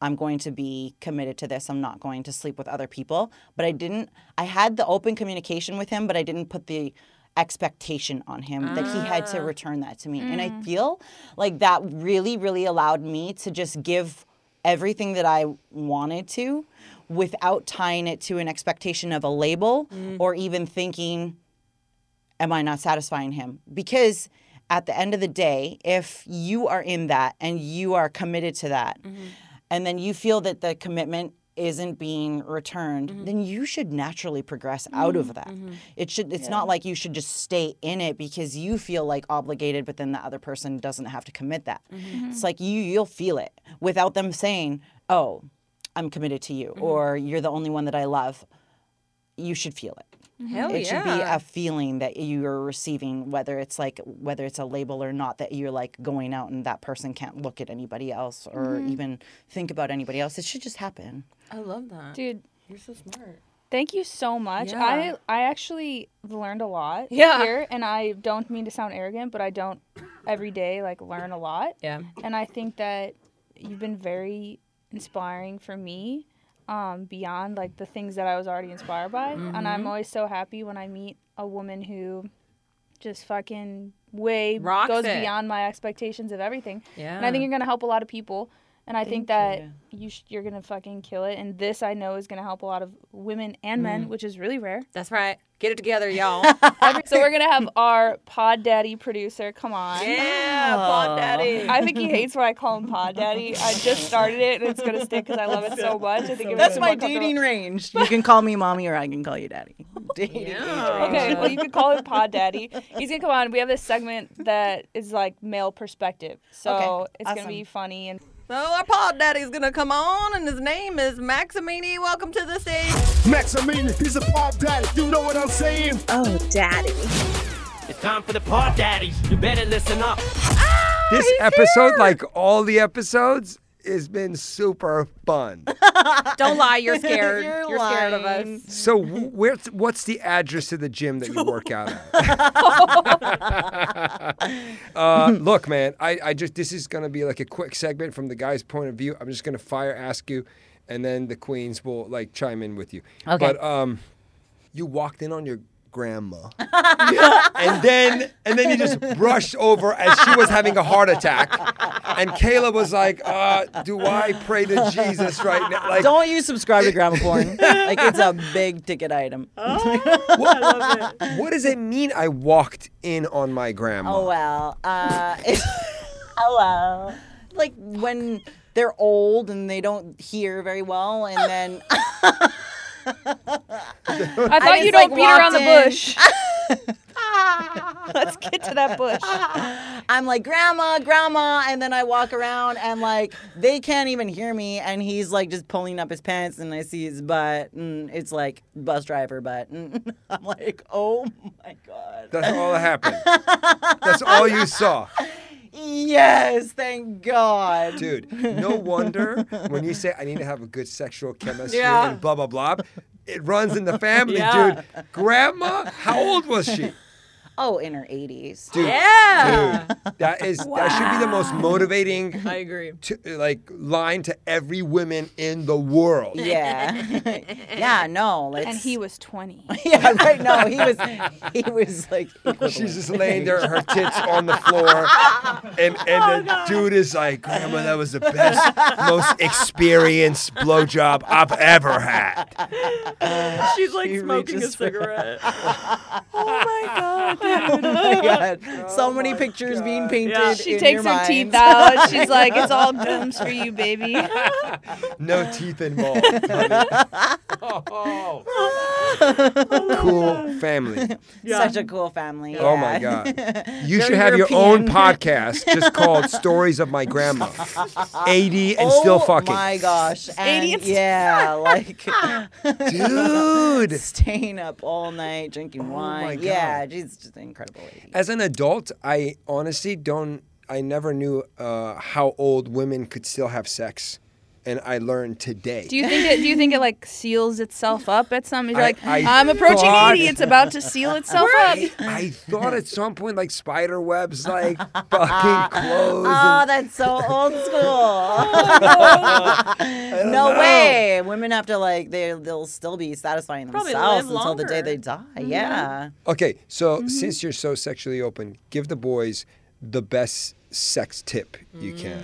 I'm going to be committed to this. I'm not going to sleep with other people. But I didn't, I had the open communication with him, but I didn't put the expectation on him that he had to ah. return that to me. And I hmm. feel like that really, really allowed me to just give everything that I wanted to without tying it to an expectation of a label mm. or even thinking, am I not satisfying him? Because at the end of the day, if you are in that and you are committed to that, mm-hmm. and then you feel that the commitment isn't being returned, mm-hmm. then you should naturally progress out of mm-hmm. that. Mm-hmm. It should it's not like you should just stay in it because you feel like obligated but then the other person doesn't have to commit that. It's like you you'll feel it without them saying, "Oh, I'm committed to you," or "You're the only one that I love." You should feel it Hell it yeah. should be a feeling that you're receiving whether it's like whether it's a label or not that you're like going out and that person can't look at anybody else or Mm-hmm. even think about anybody else it should just happen I love that. Dude, You're so smart. Thank you so much. Yeah. I I actually learned a lot Yeah. here, and I don't mean to sound arrogant, but I don't every day like learn a lot, Yeah. and I think that you've been very inspiring for me, um, beyond like the things that I was already inspired by, and Mm-hmm. I'm always so happy when I meet a woman who just fucking way Rocks goes it. beyond my expectations of everything. Yeah. And I think you're gonna help a lot of people. And I think that you sh- you're gonna fucking kill it. And this I know is gonna help a lot of women and Mm. men, which is really rare. That's right. Get it together, y'all. so we're gonna have our pod daddy producer. Come on. yeah, Pod Daddy. I think he hates when I call him pod daddy. I just started it, and it's gonna stick because I love it so much. I think it that's my dating range you can call me mommy or i can call you daddy dating Yeah. range. Okay, well you could call him Pod Daddy. He's gonna come on. We have this segment that is like male perspective, so Okay, it's gonna be funny and So our Pod Daddy's gonna come on, and his name is Maximini. Welcome to the stage. Maximini, he's a pod daddy. You know what I'm saying? Oh, daddy. It's time for the pod daddies. You better listen up. Ah, this episode, like all the episodes, has been super fun. Don't lie, you're scared. You're you're scared of us. So, wh- where's what's the address to the gym that you work out at? uh, look, man, I, I just this is gonna be like a quick segment from the guy's point of view. I'm just gonna fire ask you, and then the queens will like chime in with you. Okay. But um, you walked in on your grandma, and then and then you just brushed over as she was having a heart attack, and Kayla was like, uh, "Do I pray to Jesus right now?" Like, don't you subscribe to grandma porn like it's a big ticket item what does it mean? I walked in on my grandma. Oh well. Uh, oh well. Like when they're old and they don't hear very well, and then I thought just, you don't like, beat around the bush. Let's get to that bush. I'm like grandma, grandma, and then I walk around and like they can't even hear me, and he's like just pulling up his pants, and I see his butt, and it's like bus driver butt, and I'm like, oh my god. That's all that happened. That's all you saw. Yes, thank God. Dude, no wonder when you say I need to have a good sexual chemistry Yeah. and blah blah blah, it runs in the family, Yeah. dude. Grandma, how old was she? Oh, in her 80s. Dude, Yeah. dude, that is that should be the most motivating I agree. to, like line to every woman in the world. Yeah. yeah, no. Let's, And he was 20. Yeah, right. No, he was. He was like. She's just laying there, her tits on the floor, and and oh, the dude is like, "Grandma, that was the best, most experienced blowjob I've ever had." She's like She smoking a cigarette. oh my god! Oh so oh many pictures being painted. Yeah. She in takes your her teeth out. She's like, it's all dooms for you, baby. No teeth involved. honey. cool family. Such a cool family. Oh my. God. You should have your own podcast just called Stories of My Grandma. 80 and still oh fucking. Oh my gosh. And 80 and still- yeah, like Dude. staying up all night drinking wine. Oh my God. Yeah, she's just an incredible lady. As an adult, I honestly don't, I never knew uh, how old women could still have sex. And I learned today. Do you think it? Do you think it like seals itself up at some? You're I- like, I I, am approaching thought- 80. It's about to seal itself up. I thought at some point like spider webs like fucking clothes. Oh, and- that's so old school. no know. way. Women have to like they they'll still be satisfying themselves live until the day they die. Yeah. Okay, so Mm-hmm. since you're so sexually open, give the boys the best sex tip you can.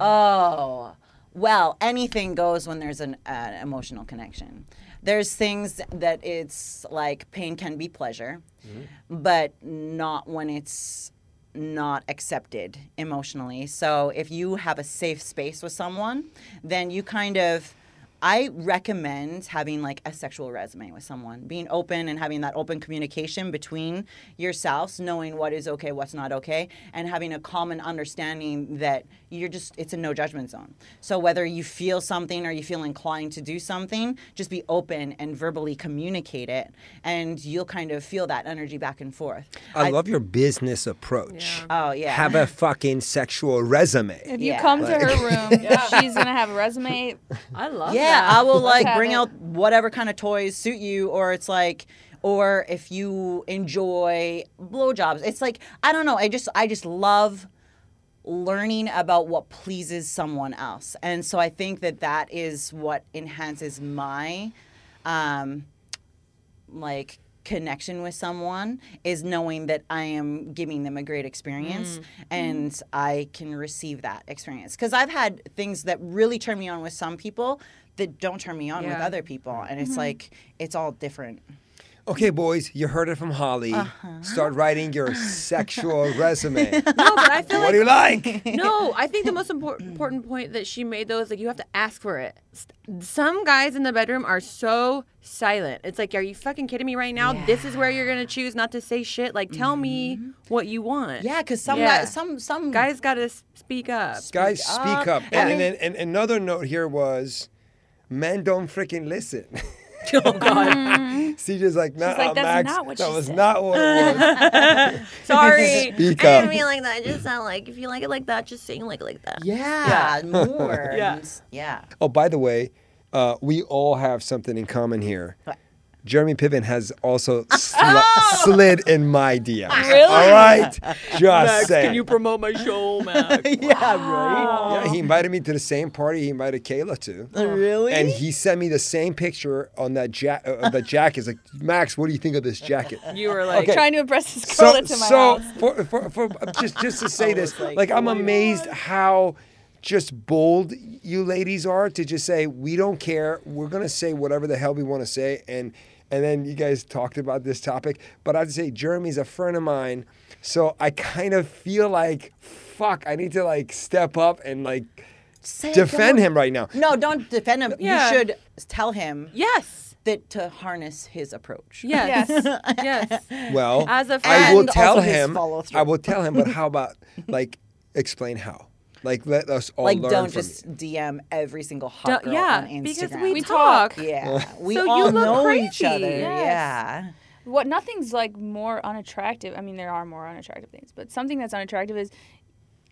Oh, well, anything goes when there's an, an emotional connection. There's things that it's like pain can be pleasure, mm-hmm. but not when it's not accepted emotionally. So if you have a safe space with someone, then you kind of I recommend having like a sexual resume with someone, being open and having that open communication between yourselves, knowing what is okay, what's not okay, and having a common understanding that you're just, it's a no judgment zone. So whether you feel something or you feel inclined to do something, just be open and verbally communicate it, and you'll kind of feel that energy back and forth. I, love your business approach. Oh, yeah. Have a fucking sexual resume. If you Yeah. come to her room, she's gonna have a resume. I love Yeah, that. I will like bring out whatever kind of toys suit you, or it's like, or if you enjoy blowjobs, it's like I don't know. I just I just love learning about what pleases someone else, and so I think that that is what enhances my, um, like connection with someone is knowing that I am giving them a great experience mm. and mm. I can receive that experience. Because I've had things that really turn me on with some people that don't turn me on with other people. And it's mm-hmm. like, it's all different. Okay, boys, you heard it from Holly. Uh-huh. Start writing your sexual resume. no, but I feel what like do you like? no, I think the most impor- important point that she made though is like you have to ask for it. Some guys in the bedroom are so silent. It's like, are you fucking kidding me right now? This is where you're gonna choose not to say shit. Like, tell me what you want. Yeah, because some Yeah. guys, some some guys got to speak up. Guys, speak up. Yeah. And, then and another note here was, men don't freaking listen. oh God, See, just like, nah, like, "That's Max, not what that she was said." not what it was. sorry. Speak I didn't mean like that. I just sound like if you like it like that, just sing like like that. yeah, more. Yeah. yeah. Oh, by the way, uh, we all have something in common here. Jeremy Piven has also sl- slid in my DMs. Really? All right, just saying. Can you promote my show, Max? yeah, right. yeah, he invited me to the same party he invited Kayla to. Really? And he sent me the same picture on that ja- uh, of the jacket. He's like, Max, what do you think of this jacket? You were like, Okay. Trying to impress this girl so, into my so house. for, for, for just just to say this, like, like, I'm oh my amazed how just bold you ladies are to just say we don't care. We're gonna say whatever the hell we want to say, and and then you guys talked about this topic, but I'd say Jeremy's a friend of mine, so I kind of feel like fuck, I need to like step up and like Say, defend him right now. No, don't defend him. Yeah. You should tell him yes, that to harness his approach. yes, Yes. yes. Well, As a I will tell also his him. follow-through. I will tell him, but how about like explain how? Like let us all like learn don't from just you. DM every single hot Don't- girl yeah, on Instagram. because we, We talk. yeah, we So you all look know each crazy. other. Yes. Yeah. What nothing's like more unattractive. I mean, there are more unattractive things, but something that's unattractive is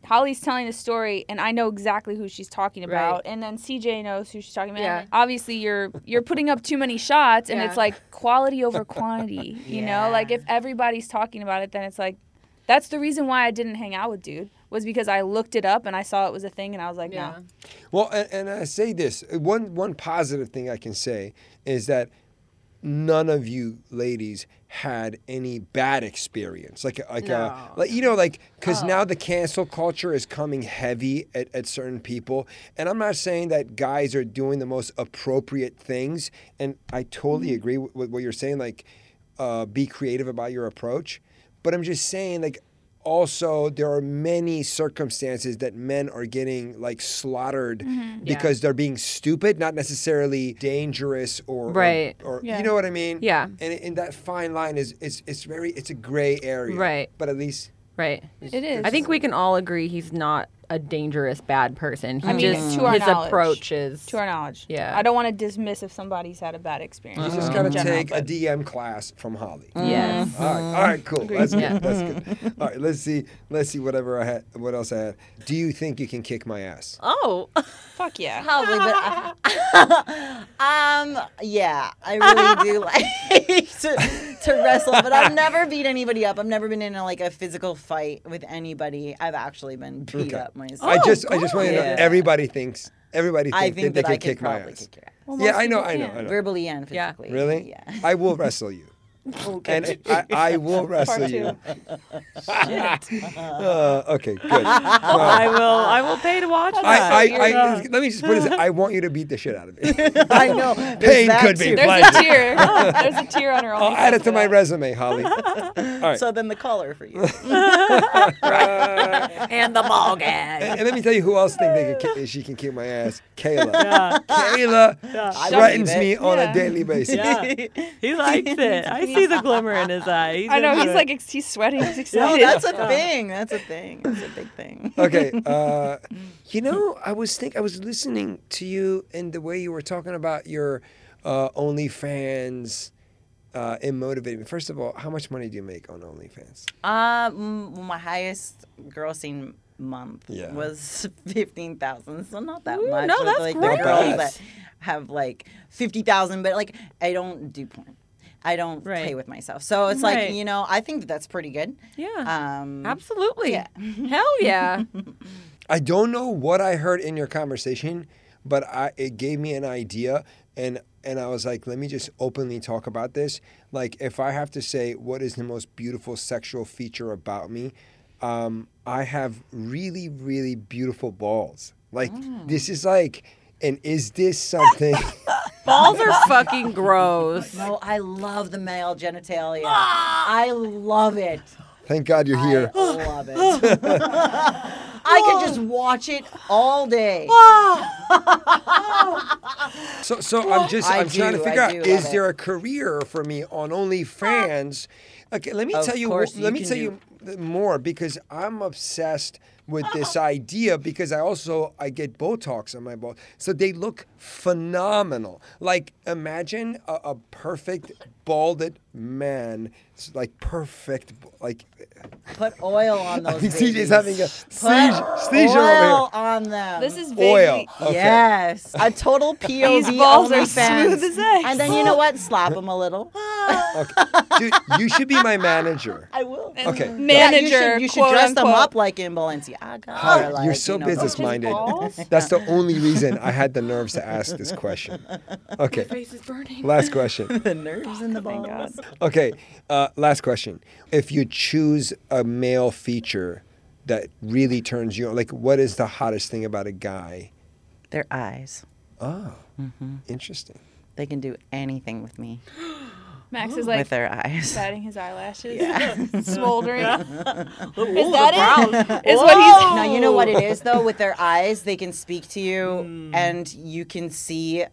Holly's telling a story, and I know exactly who she's talking about, and then CJ knows who she's talking about. Yeah. Obviously, you're you're putting up too many shots, and Yeah. it's like quality over quantity. You know, like if everybody's talking about it, then it's like that's the reason why I didn't hang out with dude was because I looked it up and I saw it was a thing, and I was like, Yeah. no. Well, and, and I say this uh, one one positive thing I can say is that none of you ladies had any bad experience. Like a- like uh, a like you know like because oh. now the cancel culture is coming heavy at, at certain people. And i'm not saying that guys are doing the most appropriate things. And i totally mm-hmm. agree with, with what you're saying like uh, be creative about your approach. But i'm just saying like also there are many circumstances that men are getting like slaughtered Mm-hmm. because they're being stupid, not necessarily dangerous or or- Right. Or, Yeah. you know what I mean? Yeah. And, and that fine line is it's it's very it's a gray area. Right. But at least Right. It is. I think we can all agree he's not a dangerous bad person. He I mean, just to our his knowledge. approach is to our knowledge. Yeah. I don't want to dismiss if somebody's had a bad experience. you just in gotta general, take a DM class from Holly. yes. All right, all right, cool. That's good. Yeah. That's good. All right, let's see. Let's see whatever I had. What else I had? Do you think you can kick my ass? Oh. Fuck yeah. Probably, but um, yeah, I really do like to, to wrestle, but I've never beat anybody up. I've never been in a, like a physical fight with anybody. I've actually been beat Okay. up myself. I just, I just want to know. Yeah. Everybody thinks. Everybody thinks I think that that they I can could kick my probably ass. kick your ass, Well, yeah, I know, I know. I know. verbally and Yeah. physically. Really? Yeah. I will wrestle you. And I, I will wrestle you. two. Uh, okay, good. I will I will pay to watch I, that. I, I, let me just put it. this- I want you to beat the shit out of me. I know. Pain that could be too. There's Pleasure. a tear. There's a tear on her I'll add it to for my resume, Holly. All right. So then the collar for you. and the ball gag. And, and let me tell you who else think they can, ki- she can kick my ass. Kayla. Yeah. Kayla I threatens me it. on Yeah. a daily basis. He likes it. I see the glimmer in his eye. He's I know he's it. like ex- he's sweating. He's No, excited. that's a thing. That's a thing. That's a big thing. Okay. Uh, you know, I was think I was listening to you and the way you were talking about your uh, OnlyFans. Uh, it motivated me. First of all, how much money do you make on OnlyFans? Um, my highest grossing month Yeah. was fifteen thousand, so not that Ooh, much. no, that's like great. the girls that have like fifty thousand, but like I don't do porn. I don't Right. play with myself, so it's Right. like you know I think that that's pretty good. Yeah. Um, Absolutely. yeah. Hell yeah. I don't know what I heard in your conversation, but I, it gave me an idea, and and I was like, let me just openly talk about this. Like, if I have to say what is the most beautiful sexual feature about me, um, I have really, really beautiful balls. Like, this is like, and is this something? Balls are fucking gross. No, I love the male genitalia. Ah! I love it. Thank God you're here. I love it. I could just watch it all day. Ah! So, so I'm just I I'm trying to do, figure I out do is love there a career for me on OnlyFans? Ah! Okay, let me Of tell you. course let you me can tell do- you more because I'm obsessed with this idea because I also I get Botox on my balls, so they look phenomenal. Like imagine a, a perfect balded man, it's like perfect, like Put oil on those. CJ's babies. having a Put seizure, seizure over oil here. on them. This is Oil. Okay. Yes, a total POV These balls are OnlyFans. smooth as eggs. And then you know what? Slap them a little. Okay. Dude, you should be my manager. I will. Okay. Yeah, Manager. you should, you should quote dress them unquote. up like in Balenciaga. Holly, or like, you're so you know, business minded. balls? That's the only reason I had the nerves to ask this question. Okay. Face is burning. Last question. The nerves in the balls. God. Okay. Uh, last question. If you choose a male feature that really turns you on, like what is the hottest thing about a guy? Their eyes. Oh, Mm-hmm. interesting. They can do anything with me Max is like with like their eyes. batting his eyelashes, smoldering. Is Is that it? Is what he's. Now you know what it is though. With their eyes, they can speak to you, and you can see.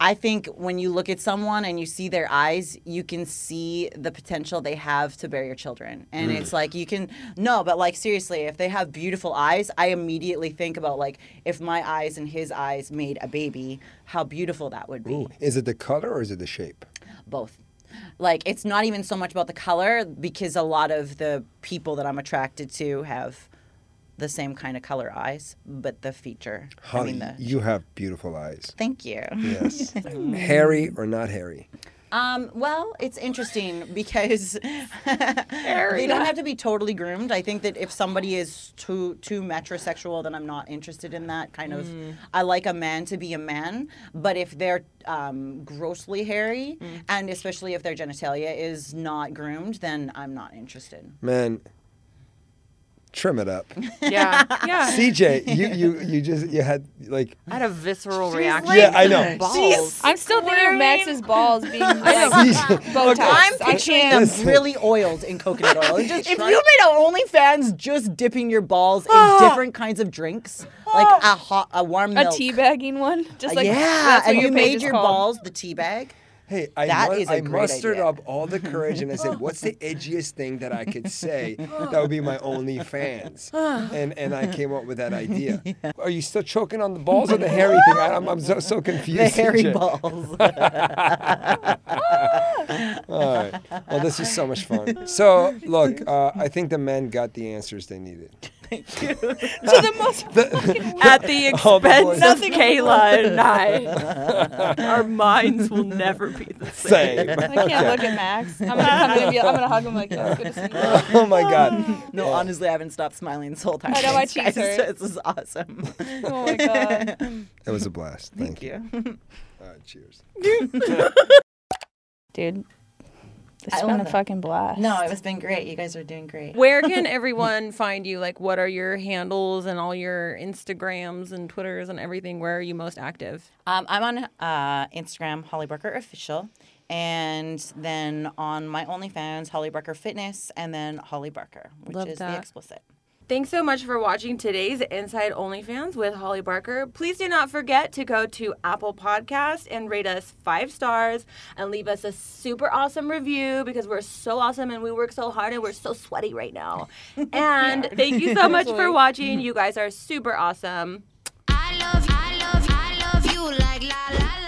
I think when you look at someone and you see their eyes, you can see the potential they have to bear your children. And it's mm. like you can no, but like seriously, if they have beautiful eyes, I immediately think about like if my eyes and his eyes made a baby, how beautiful that would be. Ooh, is it the color or is it the shape? both. Like it's not even so much about the color because a lot of the people that I'm attracted to have the same kind of color eyes, but the feature. I mean the. you have beautiful eyes. Thank you. Yes. hairy or not hairy? Um, well, it's interesting because they don't have to be totally groomed. I think that if somebody is too too metrosexual, then I'm not interested in that kind of. I like a man to be a man, but if they're um, grossly hairy, and especially if their genitalia is not groomed, then I'm not interested. Man, trim it up. Yeah, yeah. CJ, you you you just you had like I had a visceral She's reaction. like- Yeah, I know. Balls. I'm still thinking of Max's balls being like CJ, Botox. I'm I picturing them really oiled in coconut oil. Just, if Try- you made an OnlyFans just dipping your balls in ah. different kinds of drinks, like ah. a hot, a warm milk, A milk. teabagging one, just uh, like yeah, and your you made your called. balls the tea bag. Hey, I, That mu- is I mustered idea. up all the courage and I said, "What's the edgiest thing that I could say that would be my OnlyFans?" And and I came up with that idea. Are you still choking on the balls or the hairy thing? I, am I'm so so confused. The hairy balls. All right. Well, this is so much fun. So look, uh, I think the men got the answers they needed. to the most At the All the boys. expense of Kayla and I. Our minds will never be the same. Same. I can't look at Max. I'm gonna come in and be, I'm gonna hug him like, yeah, good to see you. oh my god. no, honestly, I haven't stopped smiling this whole time. I know, my Thanks, cheeks guys. hurt. This is awesome. Oh my god. It was a blast. Thank, you. you. All right, cheers. Dude, this I has love been a that. fucking blast. No, it has been great. You guys are doing great. Where can everyone find you? Like, what are your handles and all your Instagrams and Twitters and everything? Where are you most active? Um, I'm on uh, Instagram, Holly Barker Official, and then on my OnlyFans, Holly Barker Fitness, and then Holly Barker, which Love is that. the explicit. Thanks so much for watching today's Inside OnlyFans with Holly Barker. Please do not forget to go to Apple Podcast and rate us five stars and leave us a super awesome review because we're so awesome and we work so hard and we're so sweaty right now. And thank you so much for watching. You guys are super awesome. I love, I love, I love you like la la la.